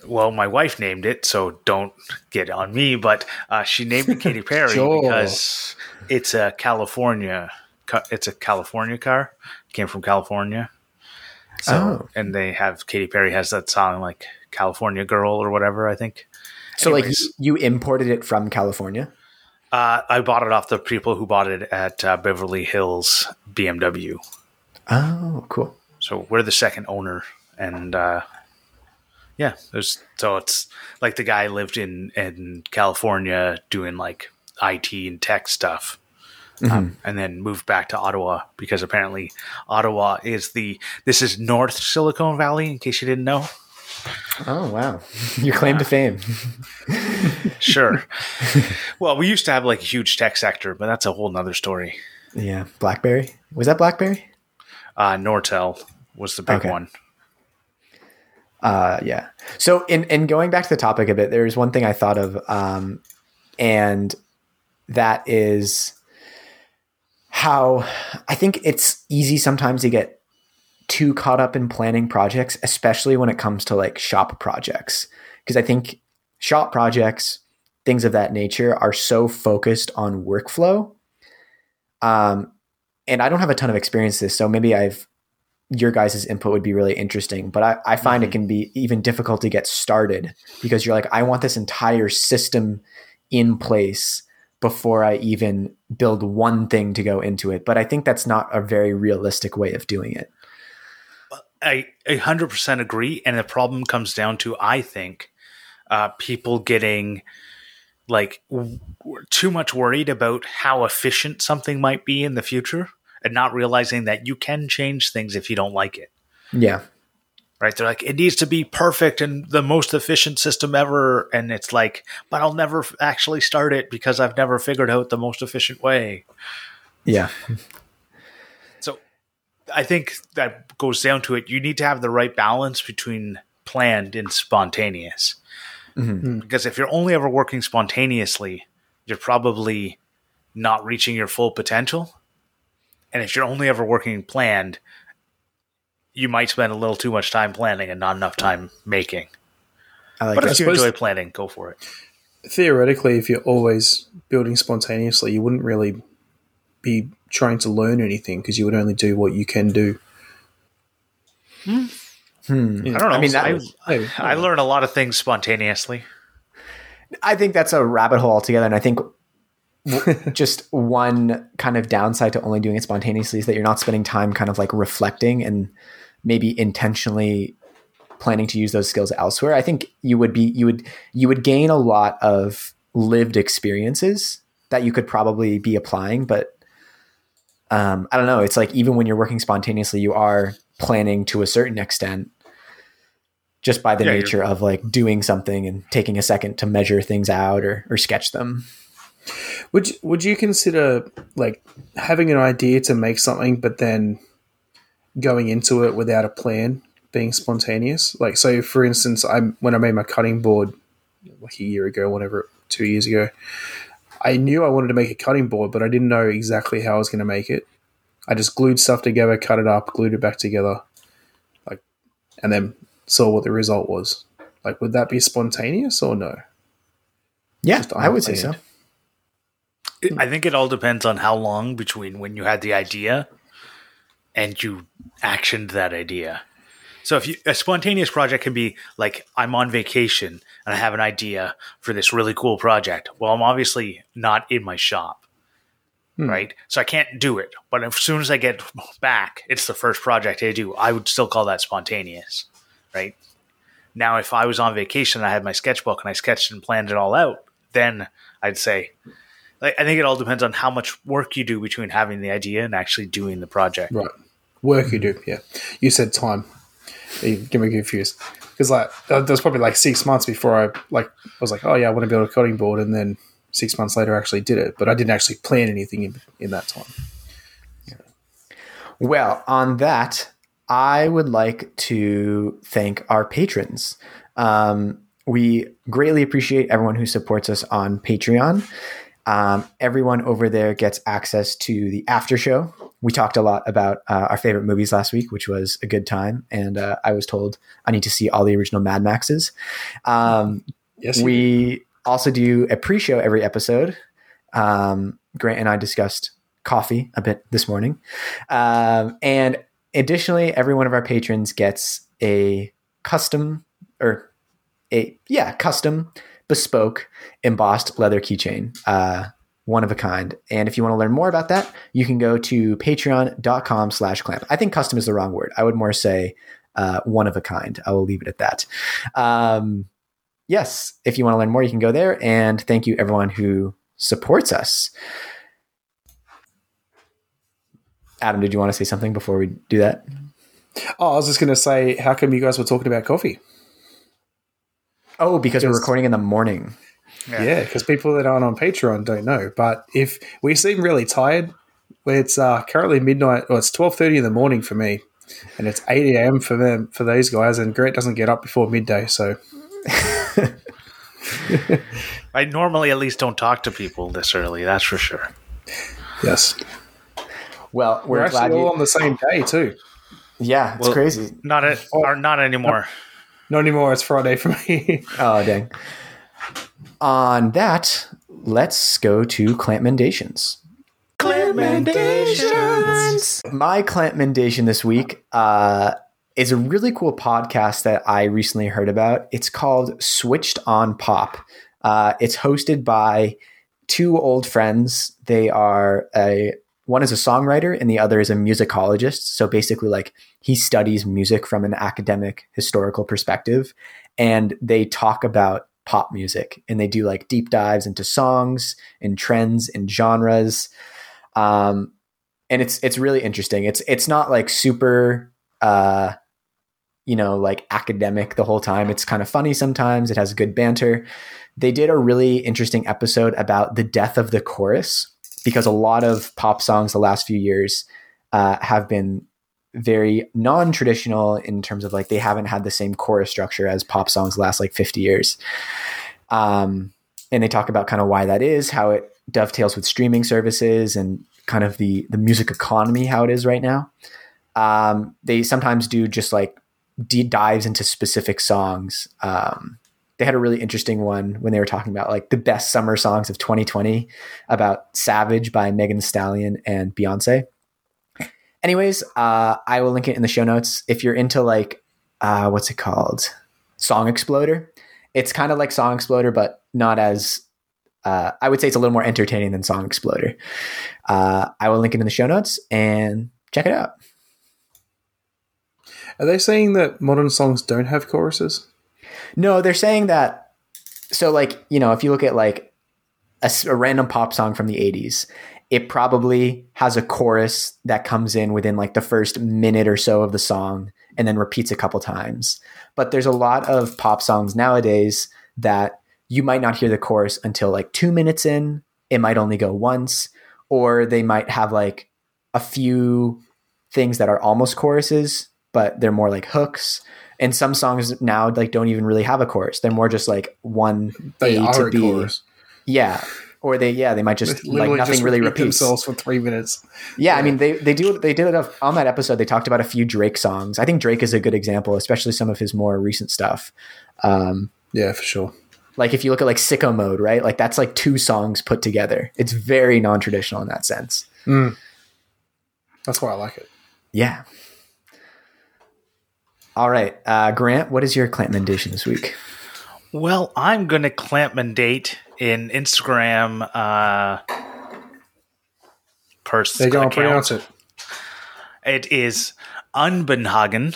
Well, my wife named it, so don't get on me. But uh, she named it Katy Perry because it's a California. ca- It's a California car. Came from California. So Oh. and they have Katy Perry has that song like California Girl or whatever. I think. So like Anyways. you, you imported it from California? Uh, I bought it off the people who bought it at uh, Beverly Hills BMW. Oh, cool. So we're the second owner, and uh, yeah, there's so it's like the guy lived in in California doing like IT and tech stuff, um, and then moved back to Ottawa because apparently Ottawa is the this is North Silicon Valley. In case you didn't know, Oh, wow. Your claim to fame. sure. well, we used to have like a huge tech sector, but that's a whole nother story. Yeah, BlackBerry. Was that BlackBerry? Uh, Nortel was the big Okay. one. Uh, yeah. So in in going back to the topic a bit, there's one thing I thought of, um, and that is how I think it's easy sometimes to get too caught up in planning projects, especially when it comes to like shop projects, because I think shop projects, things of that nature, are so focused on workflow. Um, and I don't have a ton of experience this, so maybe I've your guys' input would be really interesting. But I, I find it can be even difficult to get started because you're like, I want this entire system in place before I even build one thing to go into it. But I think that's not a very realistic way of doing it. I a hundred percent agree, and the problem comes down to I think uh, people getting like w- too much worried about how efficient something might be in the future, and not realizing that you can change things if you don't like it. Yeah. Right? They're like, it needs to be perfect and the most efficient system ever, and it's like, but I'll never f- actually start it because I've never figured out the most efficient way. Yeah. I think that goes down to it. You need to have the right balance between planned and spontaneous. Mm-hmm. Because if you're only ever working spontaneously, you're probably not reaching your full potential. And if you're only ever working planned, you might spend a little too much time planning and not enough time making. I like But that. if you enjoy planning, go for it. Theoretically, if you're always building spontaneously, you wouldn't really be trying to learn anything because you would only do what you can do. Hmm. I don't know. I mean, that- I, Maybe. I learn a lot of things spontaneously. I think that's a rabbit hole altogether. And I think just one kind of downside to only doing it spontaneously is that you're not spending time kind of like reflecting and maybe intentionally planning to use those skills elsewhere. I think you would be you would you would gain a lot of lived experiences that you could probably be applying, but um, I don't know. It's like even when you're working spontaneously, you are planning to a certain extent just by the Yeah, nature of like doing something and taking a second to measure things out or, or sketch them. Would you, would you consider like having an idea to make something, but then going into it without a plan being spontaneous? Like, so for instance, I when I made my cutting board like a year ago, whatever, two years ago, I knew I wanted to make a cutting board, but I didn't know exactly how I was going to make it. I just glued stuff together, cut it up, glued it back together, like, and then saw what the result was. Like, would that be spontaneous or no? Yeah, Just I would say so. unplanned. I think it all depends on how long between when you had the idea and you actioned that idea. So if you, a spontaneous project can be like I'm on vacation and I have an idea for this really cool project. Well, I'm obviously not in my shop, hmm. right? So I can't do it. But as soon as I get back, it's the first project I do. I would still call that spontaneous, right? Now, if I was on vacation and I had my sketchbook and I sketched and planned it all out, then I'd say like, I think it all depends on how much work you do between having the idea and actually doing the project. Right. Work you do, yeah. You said time. You get me confused because like that was probably like six months before I like I was like, oh yeah, I want to build a cutting board, and then six months later I actually did it, but I didn't actually plan anything in, in that time. Well, on that, I would like to thank our patrons. Um, we greatly appreciate everyone who supports us on Patreon. Um, everyone over there gets access to the after show. We talked a lot about uh, our favorite movies last week, which was a good time. And uh, I was told I need to see all the original Mad Maxes. Um, Yes, we also do a pre-show every episode. Um, Grant and I discussed coffee a bit this morning, um, and additionally, every one of our patrons gets a custom or a yeah custom bespoke embossed leather keychain. Uh, one of a kind. And if you want to learn more about that, you can go to patreon.com slash clamp. I think custom is the wrong word. I would more say uh, one of a kind. I will leave it at that. Um, yes, if you want to learn more, you can go there. And thank you, everyone who supports us. Adam, did you want to say something before we do that? Oh, I was just going to say, how come you guys were talking about coffee? Oh, because we're recording in the morning. Yeah, because people that aren't on Patreon don't know. But if we seem really tired, it's uh, currently midnight, or it's twelve thirty in the morning for me, and it's eight a.m. for them for these guys. And Grant doesn't get up before midday, so I normally at least don't talk to people this early. That's for sure. yes, Well, we're, we're, glad actually all you. on the same day too. Yeah, it's Well- crazy. Not a, or not anymore. Not anymore. It's Friday for me. Oh, dang. On that, let's go to clamp mendations. My clamp mendation this week uh, is a really cool podcast that I recently heard about. It's called Switched on Pop. Uh, it's hosted by two old friends. They are a one is a songwriter and the other is a musicologist. So basically, like he studies music from an academic historical perspective, and they talk about pop music and they do like deep dives into songs and trends and genres. Um, and it's it's really interesting. It's it's not like super uh you know like academic the whole time. It's kind of funny sometimes. It has good banter. They did a really interesting episode about the death of the chorus because a lot of pop songs the last few years uh, have been very non-traditional in terms of like they haven't had the same chorus structure as pop songs last like 50 years. Um, and they talk about kind of why that is, how it dovetails with streaming services and kind of the the music economy how it is right now. Um, they sometimes do just like deep dives into specific songs. Um, they had a really interesting one when they were talking about like the best summer songs of 2020 about Savage by Megan Stallion and Beyonce. Anyways, uh, I will link it in the show notes. If you're into like, uh, what's it called? Song Exploder. It's kind of like Song Exploder, but not as, uh, I would say it's a little more entertaining than Song Exploder. Uh, I will link it in the show notes and check it out. Are they saying that modern songs don't have choruses? No, they're saying that. So, like, you know, if you look at like a random pop song from the 80s, it probably has a chorus that comes in within like the first minute or so of the song and then repeats a couple times. But there's a lot of pop songs nowadays that you might not hear the chorus until like two minutes in. It might only go once, or they might have like a few things that are almost choruses, but they're more like hooks. And some songs now like don't even really have a chorus. They're more just like one They A are to B. chorus. Yeah. Or they yeah, they might just like nothing just really repeat repeats. themselves for three minutes. Yeah, I mean they they do they did it on that episode. They talked about a few Drake songs. I think Drake is a good example, especially some of his more recent stuff. Um, Yeah, for sure. like if you look at like Sicko Mode, right? Like that's like two songs put together. It's very non traditional in that sense. That's why I like it. Yeah. All right, uh, Grant, what is your clamp mandation this week? Well, I'm going to clamp mandate in Instagram uh, pers- There you go. account. Pronounce it. It is Unbenhagen.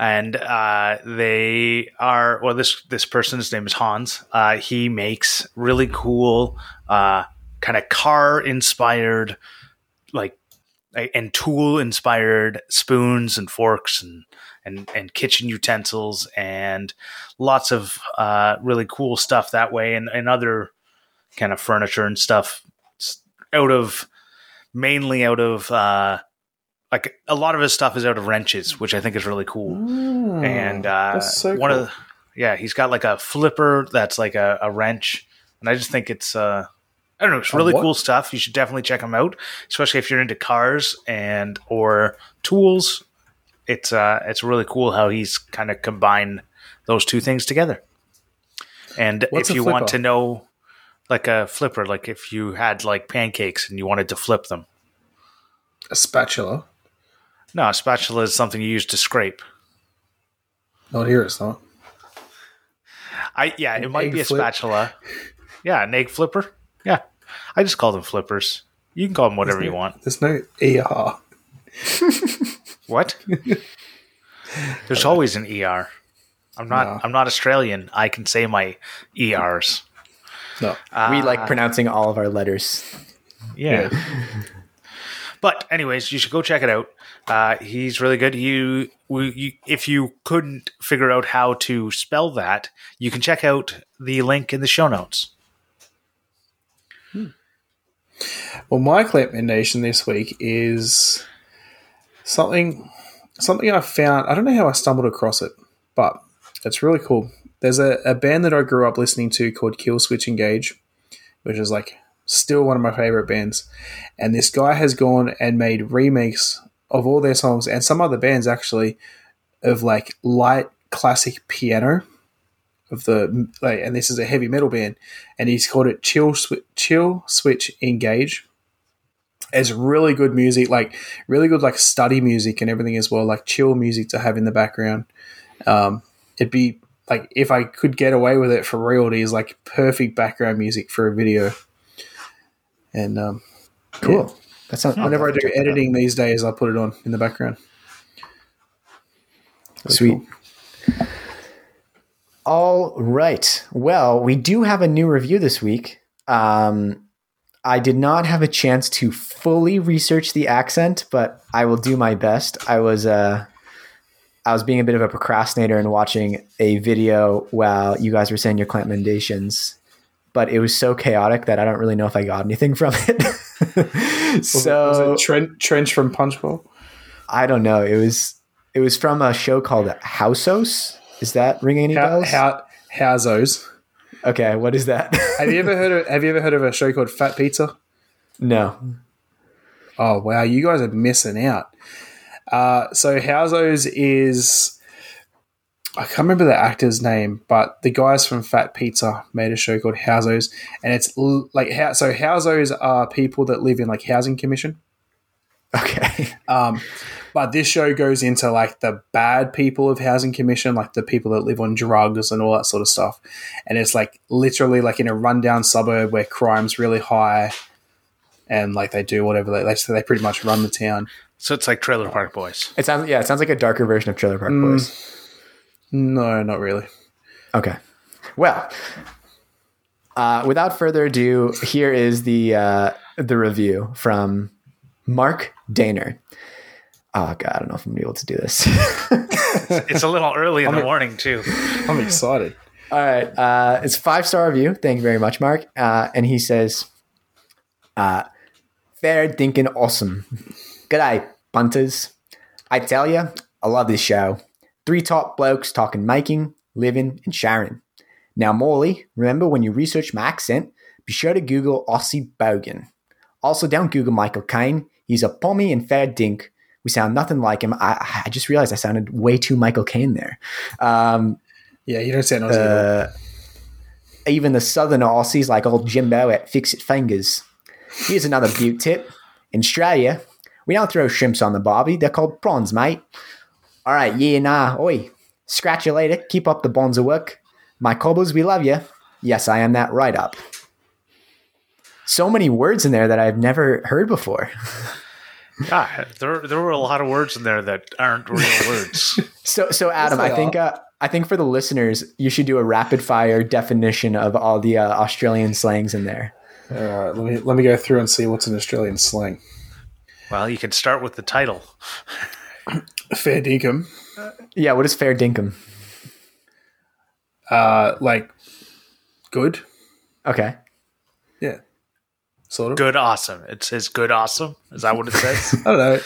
And uh, they are well. This this person's name is Hans. Uh, he makes really cool, uh, kind of car inspired, like and tool inspired spoons and forks and and and kitchen utensils and lots of uh, really cool stuff that way and, and other kind of furniture and stuff out of mainly out of uh, like a lot of his stuff is out of wrenches, which I think is really cool. and uh, so one cool. of the, yeah, he's got like a flipper that's like a, a wrench, and I just think it's uh, I don't know, it's really cool stuff. You should definitely check him out, especially if you're into cars and or tools. It's uh, it's really cool how he's kind of combined those two things together. And What's if you want to know, like a flipper, like if you had like pancakes and you wanted to flip them, a spatula. no, a spatula is something you use to scrape. Not here. It's not. I yeah, it might be a flip? spatula. Yeah, an egg flipper. Yeah, I just call them flippers. You can call them whatever you want. There's no er. What? There's always an er. I'm not. No. I'm not Australian. I can say my ers. No. we like pronouncing all of our letters. Yeah. But anyways, you should go check it out. Uh, he's really good. You, we, you, if you couldn't figure out how to spell that, you can check out the link in the show notes. Well, my recommendation this week is something something I found. I don't know how I stumbled across it, but it's really cool. There's a, a band that I grew up listening to called Killswitch Engage, which is like still one of my favorite bands. And this guy has gone and made remakes of all their songs and some other bands actually of like light classic piano of the like, and this is a heavy metal band, and he's called it Chill Swi- Chill Switch Engage. It's really good music, like really good like study music and everything as well, like chill music to have in the background. Um, it'd be like if I could get away with it for real, it is like perfect background music for a video. And um, Cool. That sounds. whenever I do editing these days, I put it on in the background. Really Sweet. cool. All right. Well, we do have a new review this week. Um, I did not have a chance to fully research the accent, but I will do my best. I was uh, I was being a bit of a procrastinator and watching a video while you guys were saying your clamp mendations, but it was so chaotic that I don't really know if I got anything from it. Was it- so was it Trent, Trench from Punchbowl? I don't know. It was it was from a show called Housos. Is that ringing any bells? how, Housos. Okay, what is that? Have you ever heard of Have you ever heard of a show called Fat Pizza? no. Oh wow, you guys are missing out. Uh, so Housos is I can't remember the actor's name, but the guys from Fat Pizza made a show called Housos, and it's l- like how so Housos are people that live in like housing commission. Okay. Um, but this show goes into like the bad people of housing commission, like the people that live on drugs and all that sort of stuff. And it's like literally like in a rundown suburb where crime's really high, and like they do whatever they they, they pretty much run the town. So it's like Trailer Park Boys. It sounds yeah, it sounds like a darker version of Trailer Park Mm. Boys. No, not really. Okay. Well, uh, without further ado, here is the uh, the review from Mark Daner. Oh god, I don't know if I'm gonna be able to do this. It's a little early in the morning too. I'm excited. All right, uh, it's five star review. Thank you very much, Mark. Uh, and he says, uh, "Fair dinkin' awesome. Good G'day, punters. I tell you, I love this show. Three top blokes talking making, living, and sharing. Now, Morley, remember when you research my accent, be sure to Google Aussie Bogan. Also, don't Google Michael Caine. He's a pommy and fair dink. We sound nothing like him. I, I just realized I sounded way too Michael Caine there. Um, Yeah, you don't sound Aussie. uh, even the southern Aussies like old Jimbo at Fix It Fingers. Here's another beaut tip. In Australia, we don't throw shrimps on the barbie. They're called prawns, mate. All right, yeah, nah, oi. Scratch you later. Keep up the bonza work. My cobbers, we love you. Yes, I am that right up. So many words in there that I've never heard before. Yeah, there there were a lot of words in there that aren't real words. So, so Adam, I think uh, I think for the listeners, you should do a rapid fire definition of all the uh, Australian slangs in there. All right, let me let me go through and see what's an Australian slang. Well, you can start with the title. Fair dinkum, Yeah, what is fair dinkum? uh, like good. Okay. Yeah, sort of. Good, awesome. It says good, awesome. Is that what it says? I don't know.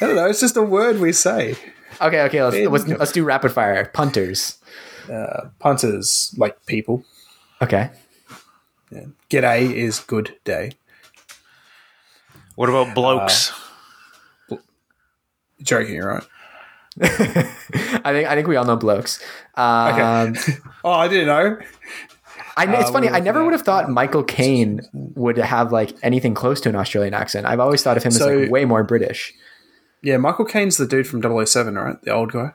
I don't know. It's just a word we say. Okay, okay, let's let's, let's do rapid fire. Punters. Punters like people. Okay. Yeah. G'day is good day. what about blokes? Joking, right? I think I think we all know blokes. Um, Oh, I didn't know. I, it's Uh, funny. I never would have thought Michael Caine would have like anything close to an Australian accent. I've always thought of him So- as like way more British. Yeah, Michael Caine's the dude from 007, right? The old guy.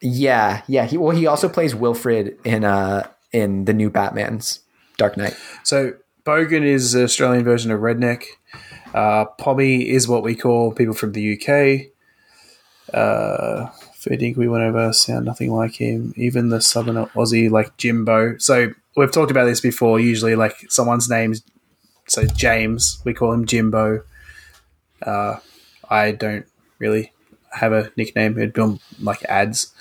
Yeah, yeah. He well, he also plays Wilfred in uh in the new Batman's Dark Knight. So Bogan is the Australian version of redneck. Uh, Pommy is what we call people from the UK. Uh, dink we went over, sound nothing like him. Even the southern Aussie like Jimbo. So we've talked about this before. Usually, like someone's name's so James, we call him Jimbo. Uh, I don't really have a nickname. It'd be on like ads.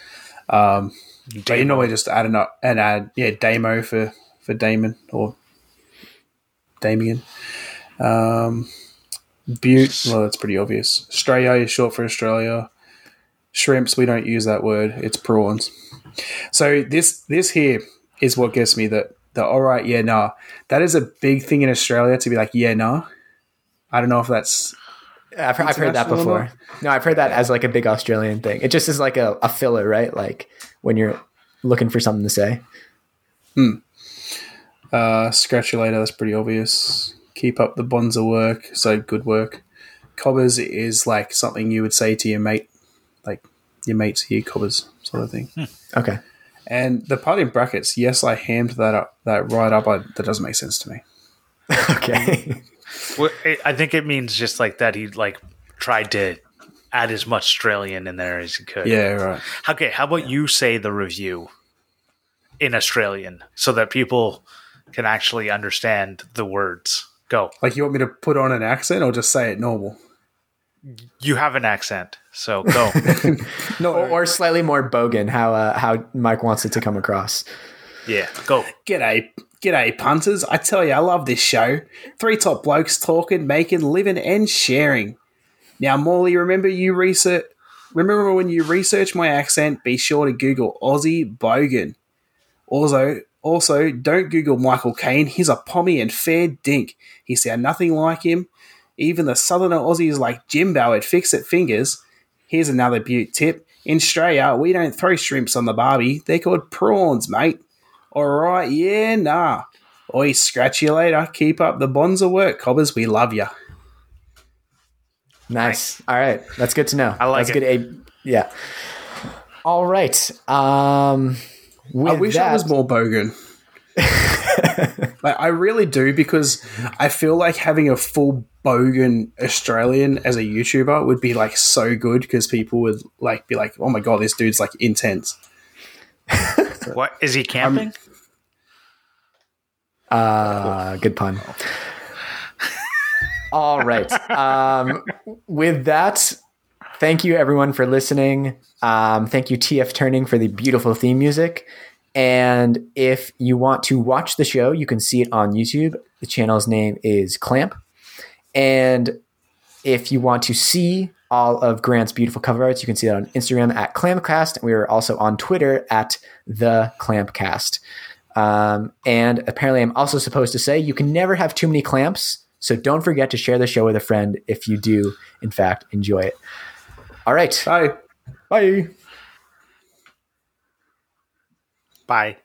Um, but you normally just add an, an ad, yeah, Damo for for Damon or Damien. Um, Beaut, well, that's pretty obvious. Australia is short for Australia. Shrimps, we don't use that word. It's prawns. So this this here is what gets me that the all right, yeah, nah. That is a big thing in Australia to be like, yeah, nah. I don't know if that's I've, I've heard that before. No, I've heard that as like a big Australian thing. It just is like a, a filler, right? Like when you're looking for something to say. Hmm. Uh, scratch you later. That's pretty obvious. Keep up the bonza work. So good work. Cobbers is like something you would say to your mate, your mates here, cobbers sort of thing. Hmm. Okay. And the part in brackets, yes, I hammed that up, that right up. I, that doesn't make sense to me. Okay. Well, it- I think it means just like that he like tried to add as much Australian in there as he could. Yeah, right. Okay, how about you say the review in Australian so that people can actually understand the words? Go. Like you want me to put on an accent or just say it normal? You have an accent, so go. No, or, or slightly more bogan, how uh, how Mike wants it to come across. yeah, go. G'day, g'day, punters. I tell you, I love this show. Three top blokes talking, making, living, and sharing. Now, Morley, remember you research. Remember when you research my accent, be sure to Google Aussie Bogan. Also, also don't Google Michael Caine. He's a pommy and fair dink. He sound nothing like him. Even the southerner Aussies like Jimbo at Fix It Fingers. Here's another beaut tip. In Australia, we don't throw shrimps on the barbie. They're called prawns, mate. All right, yeah, nah. Oi, scratch you later. Keep up the bonza work, cobbers. We love you. Nice. All right. That's good to know. I like That's it. good. A- yeah. All right. Um, with I wish that, I was more bogan. like, I really do because I feel like having a full bogan Australian as a YouTuber would be like so good because people would like be like, "Oh my god, this dude's like intense." What is he camping? Uh, good pun. All right. Um, with that, thank you everyone for listening. Um, thank you TF Turning for the beautiful theme music. And if you want to watch the show, you can see it on YouTube. The channel's name is Clamp. And if you want to see all of Grant's beautiful cover arts, you can see that on Instagram at Clampcast. And we are also on Twitter at the Clampcast. Um, and apparently, I'm also supposed to say you can never have too many clamps. So don't forget to share the show with a friend if you do, in fact, enjoy it. All right. Bye. Bye. Bye.